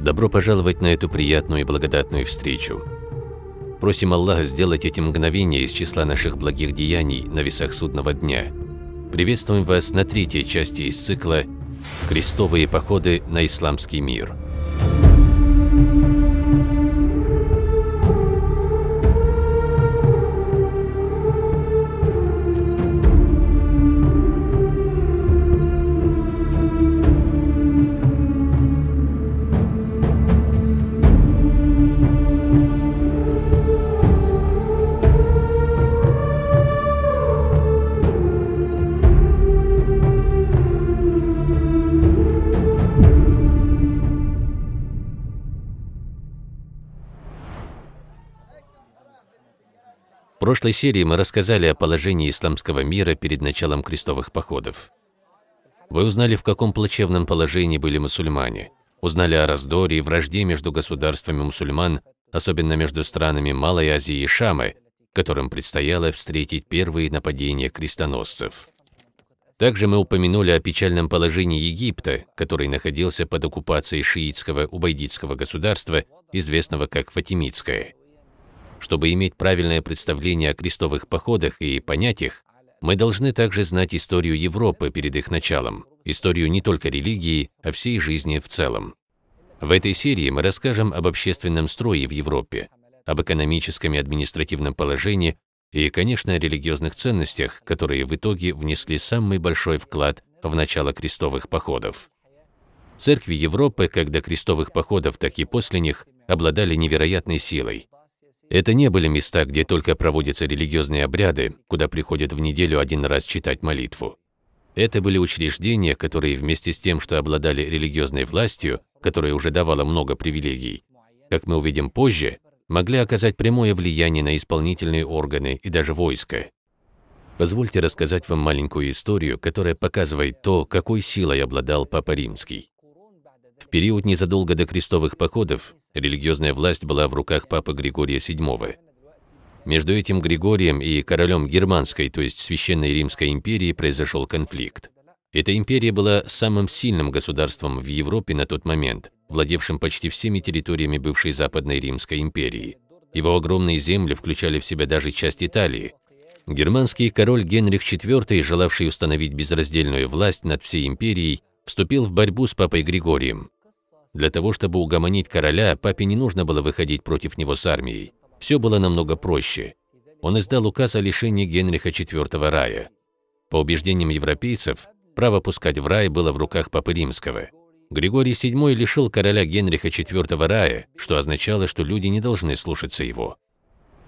Добро пожаловать на эту приятную и благодатную встречу. Просим Аллаха сделать эти мгновения из числа наших благих деяний на весах судного дня. Приветствуем вас на третьей части из цикла «Крестовые походы на исламский мир». Прошлой серии мы рассказали о положении исламского мира перед началом крестовых походов. Вы узнали, в каком плачевном положении были мусульмане, узнали о раздоре и вражде между государствами мусульман, особенно между странами Малой Азии и Шамы, которым предстояло встретить первые нападения крестоносцев. Также мы упомянули о печальном положении Египта, который находился под оккупацией шиитского убайдитского государства, известного как Фатимидское. Чтобы иметь правильное представление о крестовых походах и понять их, мы должны также знать историю Европы перед их началом, историю не только религии, а всей жизни в целом. В этой серии мы расскажем об общественном строе в Европе, об экономическом и административном положении и, конечно, о религиозных ценностях, которые в итоге внесли самый большой вклад в начало крестовых походов. Церкви Европы, как до крестовых походов, так и после них, обладали невероятной силой. Это не были места, где только проводятся религиозные обряды, куда приходят в неделю один раз читать молитву. Это были учреждения, которые вместе с тем, что обладали религиозной властью, которая уже давала много привилегий, как мы увидим позже, могли оказать прямое влияние на исполнительные органы и даже войско. Позвольте рассказать вам маленькую историю, которая показывает то, какой силой обладал Папа Римский. В период незадолго до крестовых походов религиозная власть была в руках папы Григория VII. Между этим Григорием и королем Германской, то есть Священной Римской империи, произошел конфликт. Эта империя была самым сильным государством в Европе на тот момент, владевшим почти всеми территориями бывшей Западной Римской империи. Его огромные земли включали в себя даже часть Италии. Германский король Генрих IV, желавший установить безраздельную власть над всей империей, вступил в борьбу с папой Григорием. Для того, чтобы угомонить короля, папе не нужно было выходить против него с армией. Все было намного проще. Он издал указ о лишении Генриха IV рая. По убеждениям европейцев, право пускать в рай было в руках папы римского. Григорий VII лишил короля Генриха IV рая, что означало, что люди не должны слушаться его.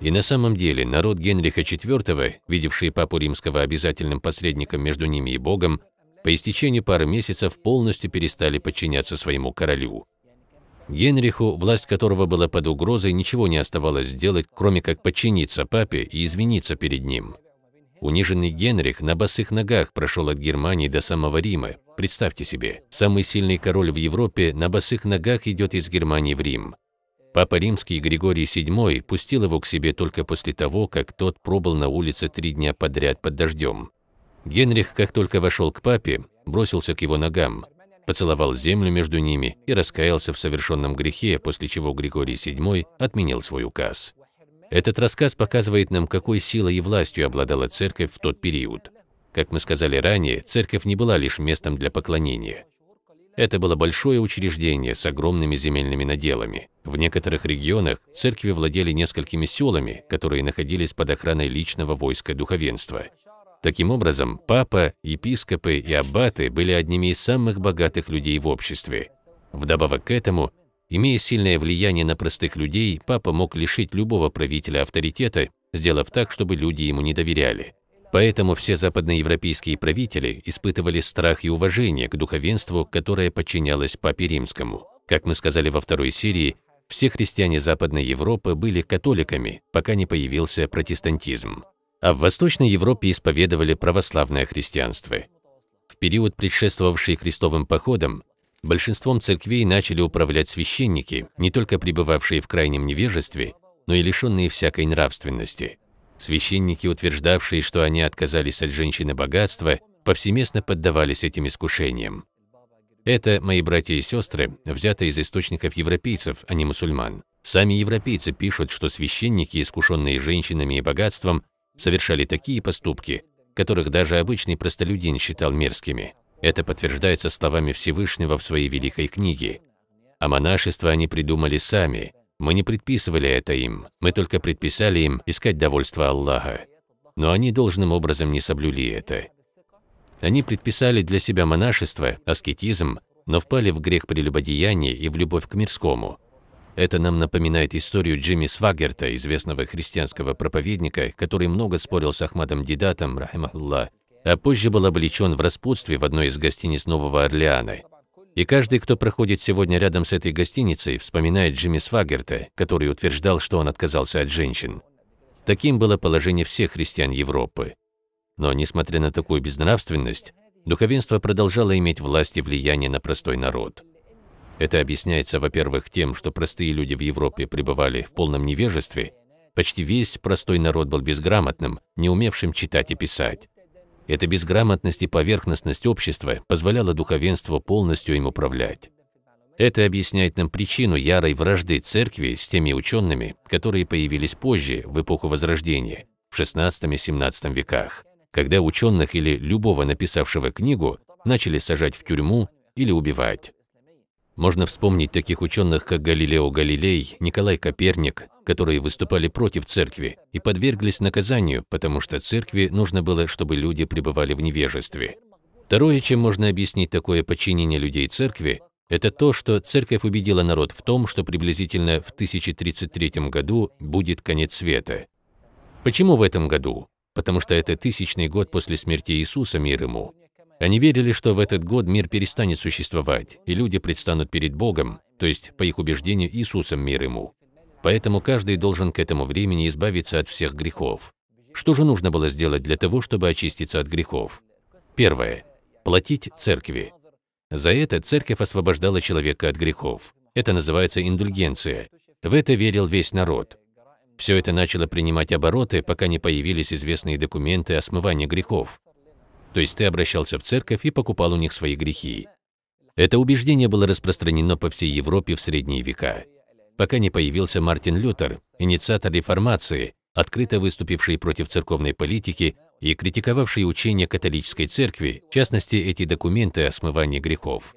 И на самом деле народ Генриха IV, видевший папу римского обязательным посредником между ними и Богом, по истечении пары месяцев полностью перестали подчиняться своему королю. Генриху, власть которого была под угрозой, ничего не оставалось сделать, кроме как подчиниться папе и извиниться перед ним. Униженный Генрих на босых ногах прошел от Германии до самого Рима. Представьте себе, самый сильный король в Европе на босых ногах идет из Германии в Рим. Папа Римский Григорий VII пустил его к себе только после того, как тот пробыл на улице три дня подряд под дождем. Генрих, как только вошел к папе, бросился к его ногам, поцеловал землю между ними и раскаялся в совершенном грехе, после чего Григорий VII отменил свой указ. Этот рассказ показывает нам, какой силой и властью обладала церковь в тот период. Как мы сказали ранее, церковь не была лишь местом для поклонения. Это было большое учреждение с огромными земельными наделами. В некоторых регионах церкви владели несколькими селами, которые находились под охраной личного войска духовенства. Таким образом, папа, епископы и аббаты были одними из самых богатых людей в обществе. Вдобавок к этому, имея сильное влияние на простых людей, папа мог лишить любого правителя авторитета, сделав так, чтобы люди ему не доверяли. Поэтому все западноевропейские правители испытывали страх и уважение к духовенству, которое подчинялось папе римскому. Как мы сказали во второй серии, все христиане Западной Европы были католиками, пока не появился протестантизм а в Восточной Европе исповедовали православное христианство. В период, предшествовавший крестовым походам, большинством церквей начали управлять священники, не только пребывавшие в крайнем невежестве, но и лишенные всякой нравственности. Священники, утверждавшие, что они отказались от женщины богатства, повсеместно поддавались этим искушениям. Это, мои братья и сестры, взято из источников европейцев, а не мусульман. Сами европейцы пишут, что священники, искушенные женщинами и богатством, совершали такие поступки, которых даже обычный простолюдин считал мерзкими. Это подтверждается словами Всевышнего в своей великой книге. А монашество они придумали сами. Мы не предписывали это им, мы только предписали им искать довольство Аллаха. Но они должным образом не соблюли это. Они предписали для себя монашество, аскетизм, но впали в грех прелюбодеяния и в любовь к мирскому. Это нам напоминает историю Джимми Свагерта, известного христианского проповедника, который много спорил с Ахмадом Дидатом, рахимахуллах, а позже был облечен в распутстве в одной из гостиниц Нового Орлеана. И каждый, кто проходит сегодня рядом с этой гостиницей, вспоминает Джимми Свагерта, который утверждал, что он отказался от женщин. Таким было положение всех христиан Европы. Но, несмотря на такую безнравственность, духовенство продолжало иметь власть и влияние на простой народ. Это объясняется, во-первых, тем, что простые люди в Европе пребывали в полном невежестве, почти весь простой народ был безграмотным, не умевшим читать и писать. Эта безграмотность и поверхностность общества позволяла духовенству полностью им управлять. Это объясняет нам причину ярой вражды церкви с теми учеными, которые появились позже, в эпоху Возрождения, в XVI и XVII веках, когда ученых или любого написавшего книгу начали сажать в тюрьму или убивать. Можно вспомнить таких ученых, как Галилео Галилей, Николай Коперник, которые выступали против церкви и подверглись наказанию, потому что церкви нужно было, чтобы люди пребывали в невежестве. Второе, чем можно объяснить такое подчинение людей церкви, это то, что церковь убедила народ в том, что приблизительно в 1033 году будет конец света. Почему в этом году? Потому что это тысячный год после смерти Иисуса, мир ему. Они верили, что в этот год мир перестанет существовать, и люди предстанут перед Богом, то есть, по их убеждению, Иисусом мир ему. Поэтому каждый должен к этому времени избавиться от всех грехов. Что же нужно было сделать для того, чтобы очиститься от грехов? Первое. Платить церкви. За это церковь освобождала человека от грехов. Это называется индульгенция. В это верил весь народ. Все это начало принимать обороты, пока не появились известные документы о смывании грехов. То есть ты обращался в церковь и покупал у них свои грехи. Это убеждение было распространено по всей Европе в средние века, пока не появился Мартин Лютер, инициатор реформации, открыто выступивший против церковной политики и критиковавший учение католической церкви, в частности, эти документы о смывании грехов.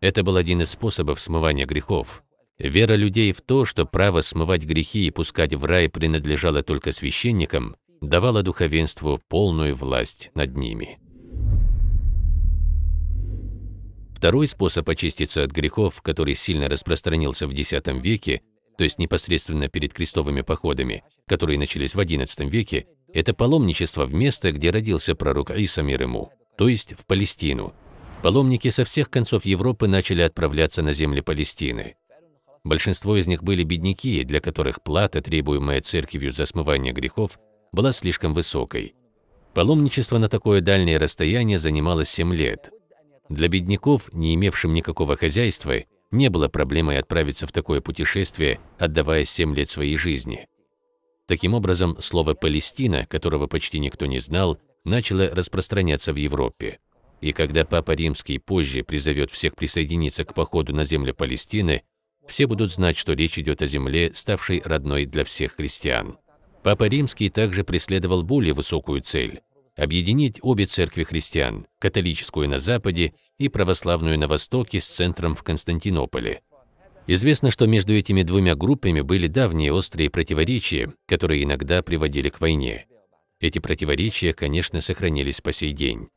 Это был один из способов смывания грехов. Вера людей в то, что право смывать грехи и пускать в рай принадлежало только священникам, давала духовенству полную власть над ними. Второй способ очиститься от грехов, который сильно распространился в X веке, то есть непосредственно перед крестовыми походами, которые начались в XI веке, это паломничество в место, где родился пророк Иса мир ему, то есть в Палестину. Паломники со всех концов Европы начали отправляться на земли Палестины. Большинство из них были бедняки, для которых плата, требуемая церковью за смывание грехов, была слишком высокой. Паломничество на такое дальнее расстояние занимало 7 лет, для бедняков, не имевшим никакого хозяйства, не было проблемой отправиться в такое путешествие, отдавая 7 лет своей жизни. Таким образом, слово «Палестина», которого почти никто не знал, начало распространяться в Европе. И когда Папа Римский позже призовет всех присоединиться к походу на землю Палестины, все будут знать, что речь идет о земле, ставшей родной для всех христиан. Папа Римский также преследовал более высокую цель объединить обе церкви христиан, католическую на Западе и православную на Востоке с центром в Константинополе. Известно, что между этими двумя группами были давние острые противоречия, которые иногда приводили к войне. Эти противоречия, конечно, сохранились по сей день.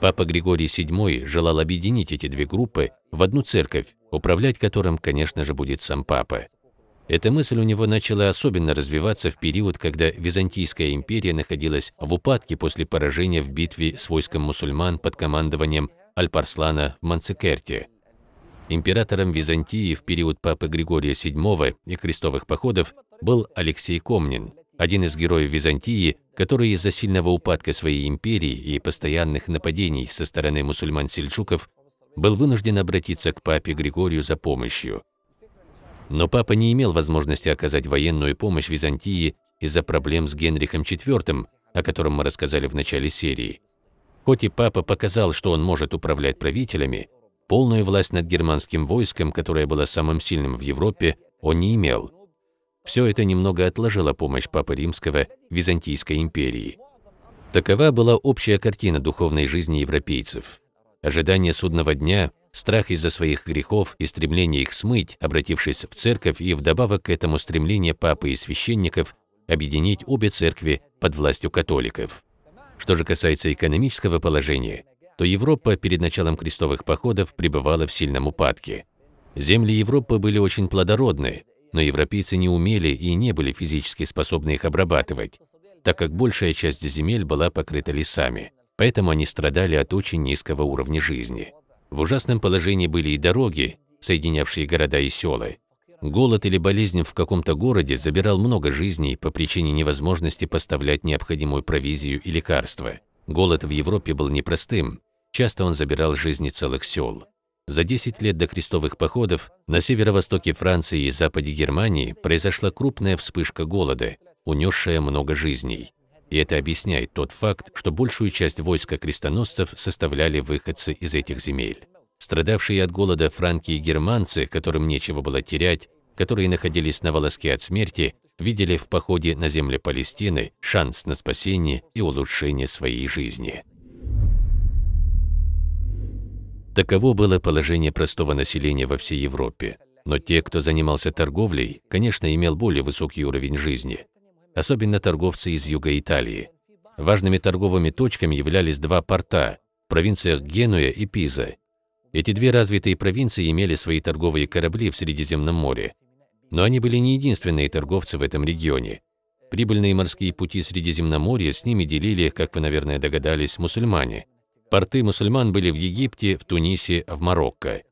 Папа Григорий VII желал объединить эти две группы в одну церковь, управлять которым, конечно же, будет сам папа. Эта мысль у него начала особенно развиваться в период, когда Византийская империя находилась в упадке после поражения в битве с войском мусульман под командованием Альпарслана в Манцикерте. Императором Византии в период папы Григория VII и крестовых походов был Алексей Комнин, один из героев Византии, который из-за сильного упадка своей империи и постоянных нападений со стороны мусульман-сельджуков был вынужден обратиться к папе Григорию за помощью. Но папа не имел возможности оказать военную помощь Византии из-за проблем с Генрихом IV, о котором мы рассказали в начале серии. Хоть и папа показал, что он может управлять правителями, Полную власть над германским войском, которое было самым сильным в Европе, он не имел. Все это немного отложило помощь Папы Римского Византийской империи. Такова была общая картина духовной жизни европейцев. Ожидание судного дня, страх из-за своих грехов и стремление их смыть, обратившись в церковь и вдобавок к этому стремление папы и священников объединить обе церкви под властью католиков. Что же касается экономического положения, то Европа перед началом крестовых походов пребывала в сильном упадке. Земли Европы были очень плодородны, но европейцы не умели и не были физически способны их обрабатывать, так как большая часть земель была покрыта лесами, поэтому они страдали от очень низкого уровня жизни. В ужасном положении были и дороги, соединявшие города и села. Голод или болезнь в каком-то городе забирал много жизней по причине невозможности поставлять необходимую провизию и лекарства. Голод в Европе был непростым, часто он забирал жизни целых сел. За 10 лет до крестовых походов на северо-востоке Франции и западе Германии произошла крупная вспышка голода, унесшая много жизней. И это объясняет тот факт, что большую часть войска крестоносцев составляли выходцы из этих земель. Страдавшие от голода франки и германцы, которым нечего было терять, которые находились на волоске от смерти, видели в походе на земли Палестины шанс на спасение и улучшение своей жизни. Таково было положение простого населения во всей Европе. Но те, кто занимался торговлей, конечно, имел более высокий уровень жизни. Особенно торговцы из юга Италии. Важными торговыми точками являлись два порта – провинциях Генуя и Пиза. Эти две развитые провинции имели свои торговые корабли в Средиземном море. Но они были не единственные торговцы в этом регионе. Прибыльные морские пути Средиземноморья с ними делили, как вы, наверное, догадались, мусульмане – Порты мусульман были в Египте, в Тунисе, в Марокко.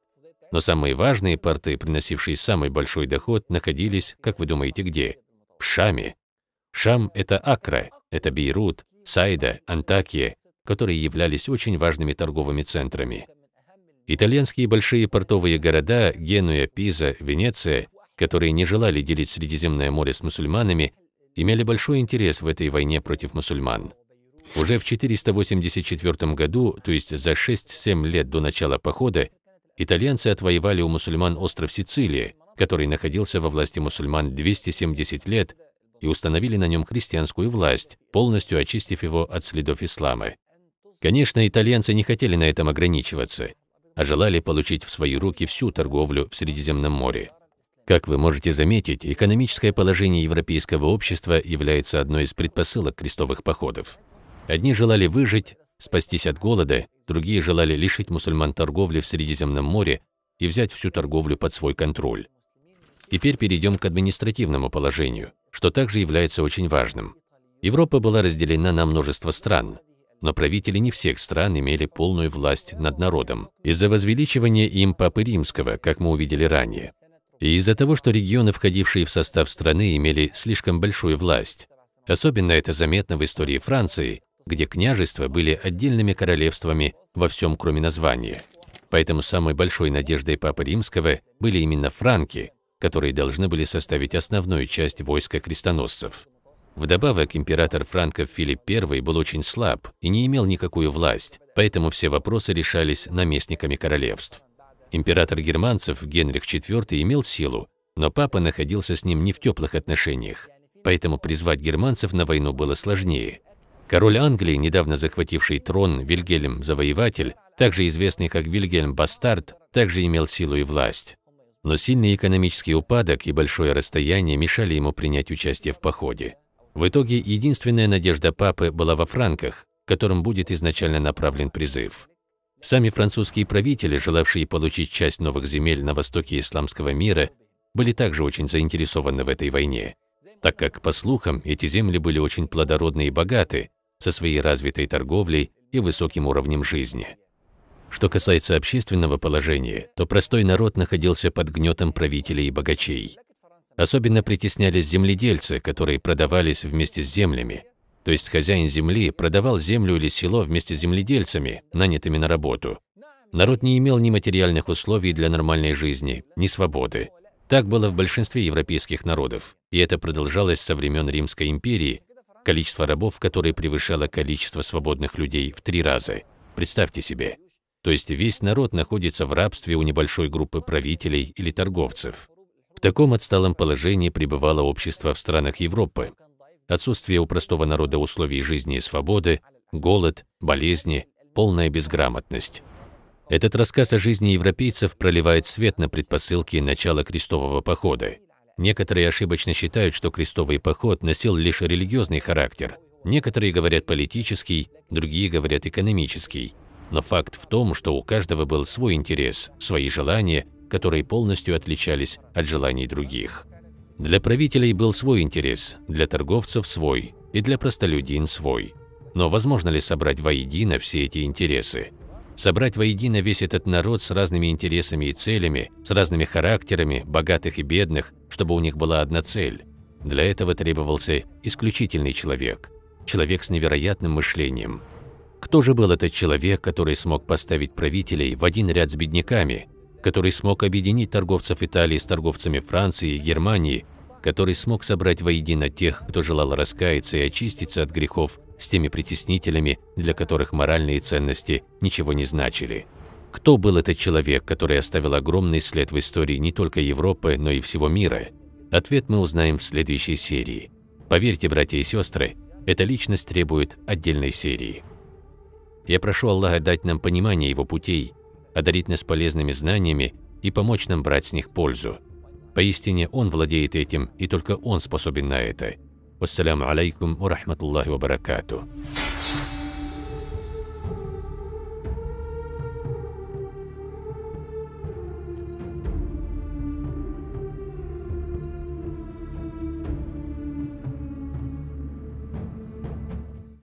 Но самые важные порты, приносившие самый большой доход, находились, как вы думаете, где? В Шаме. Шам – это Акра, это Бейрут, Сайда, Антакия, которые являлись очень важными торговыми центрами. Итальянские большие портовые города Генуя, Пиза, Венеция, которые не желали делить Средиземное море с мусульманами, имели большой интерес в этой войне против мусульман. Уже в 484 году, то есть за 6-7 лет до начала похода, итальянцы отвоевали у мусульман остров Сицилия, который находился во власти мусульман 270 лет, и установили на нем христианскую власть, полностью очистив его от следов ислама. Конечно, итальянцы не хотели на этом ограничиваться, а желали получить в свои руки всю торговлю в Средиземном море. Как вы можете заметить, экономическое положение европейского общества является одной из предпосылок крестовых походов. Одни желали выжить, спастись от голода, другие желали лишить мусульман торговли в Средиземном море и взять всю торговлю под свой контроль. Теперь перейдем к административному положению, что также является очень важным. Европа была разделена на множество стран, но правители не всех стран имели полную власть над народом из-за возвеличивания им Папы Римского, как мы увидели ранее, и из-за того, что регионы, входившие в состав страны, имели слишком большую власть. Особенно это заметно в истории Франции, где княжества были отдельными королевствами во всем, кроме названия. Поэтому самой большой надеждой Папы Римского были именно франки, которые должны были составить основную часть войска крестоносцев. Вдобавок, император франков Филипп I был очень слаб и не имел никакую власть, поэтому все вопросы решались наместниками королевств. Император германцев Генрих IV имел силу, но папа находился с ним не в теплых отношениях, поэтому призвать германцев на войну было сложнее. Король Англии, недавно захвативший трон Вильгельм Завоеватель, также известный как Вильгельм Бастард, также имел силу и власть. Но сильный экономический упадок и большое расстояние мешали ему принять участие в походе. В итоге единственная надежда папы была во франках, которым будет изначально направлен призыв. Сами французские правители, желавшие получить часть новых земель на востоке исламского мира, были также очень заинтересованы в этой войне, так как, по слухам, эти земли были очень плодородны и богаты, со своей развитой торговлей и высоким уровнем жизни. Что касается общественного положения, то простой народ находился под гнетом правителей и богачей. Особенно притеснялись земледельцы, которые продавались вместе с землями. То есть хозяин земли продавал землю или село вместе с земледельцами, нанятыми на работу. Народ не имел ни материальных условий для нормальной жизни, ни свободы. Так было в большинстве европейских народов, и это продолжалось со времен Римской империи, количество рабов, которое превышало количество свободных людей в три раза. Представьте себе. То есть весь народ находится в рабстве у небольшой группы правителей или торговцев. В таком отсталом положении пребывало общество в странах Европы. Отсутствие у простого народа условий жизни и свободы, голод, болезни, полная безграмотность. Этот рассказ о жизни европейцев проливает свет на предпосылки начала крестового похода. Некоторые ошибочно считают, что крестовый поход носил лишь религиозный характер. Некоторые говорят политический, другие говорят экономический. Но факт в том, что у каждого был свой интерес, свои желания, которые полностью отличались от желаний других. Для правителей был свой интерес, для торговцев свой и для простолюдин свой. Но возможно ли собрать воедино все эти интересы? Собрать воедино весь этот народ с разными интересами и целями, с разными характерами, богатых и бедных, чтобы у них была одна цель. Для этого требовался исключительный человек, человек с невероятным мышлением. Кто же был этот человек, который смог поставить правителей в один ряд с бедняками, который смог объединить торговцев Италии с торговцами Франции и Германии, который смог собрать воедино тех, кто желал раскаяться и очиститься от грехов с теми притеснителями, для которых моральные ценности ничего не значили. Кто был этот человек, который оставил огромный след в истории не только Европы, но и всего мира? Ответ мы узнаем в следующей серии. Поверьте, братья и сестры, эта личность требует отдельной серии. Я прошу Аллаха дать нам понимание Его путей, одарить нас полезными знаниями и помочь нам брать с них пользу. Поистине Он владеет этим, и только Он способен на это. Вассаляму алейкум ва рахматуллахи ва баракатуh.